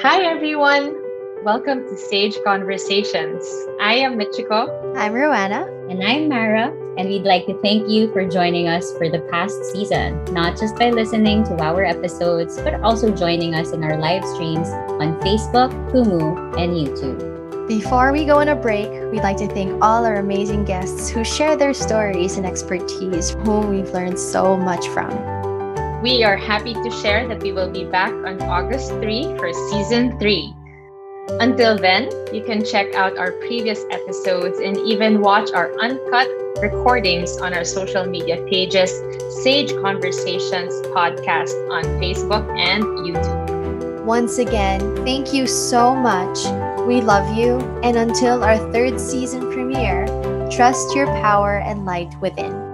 Hi, everyone. Welcome to Sage Conversations. I am Michiko. I'm Rowana. And I'm Mara. And we'd like to thank you for joining us for the past season, not just by listening to our episodes, but also joining us in our live streams on Facebook, Kumu, and YouTube. Before we go on a break, we'd like to thank all our amazing guests who share their stories and expertise, whom we've learned so much from. We are happy to share that we will be back on August 3 for season 3. Until then, you can check out our previous episodes and even watch our uncut recordings on our social media pages, Sage Conversations Podcast on Facebook and YouTube. Once again, thank you so much. We love you, and until our third season premiere, trust your power and light within.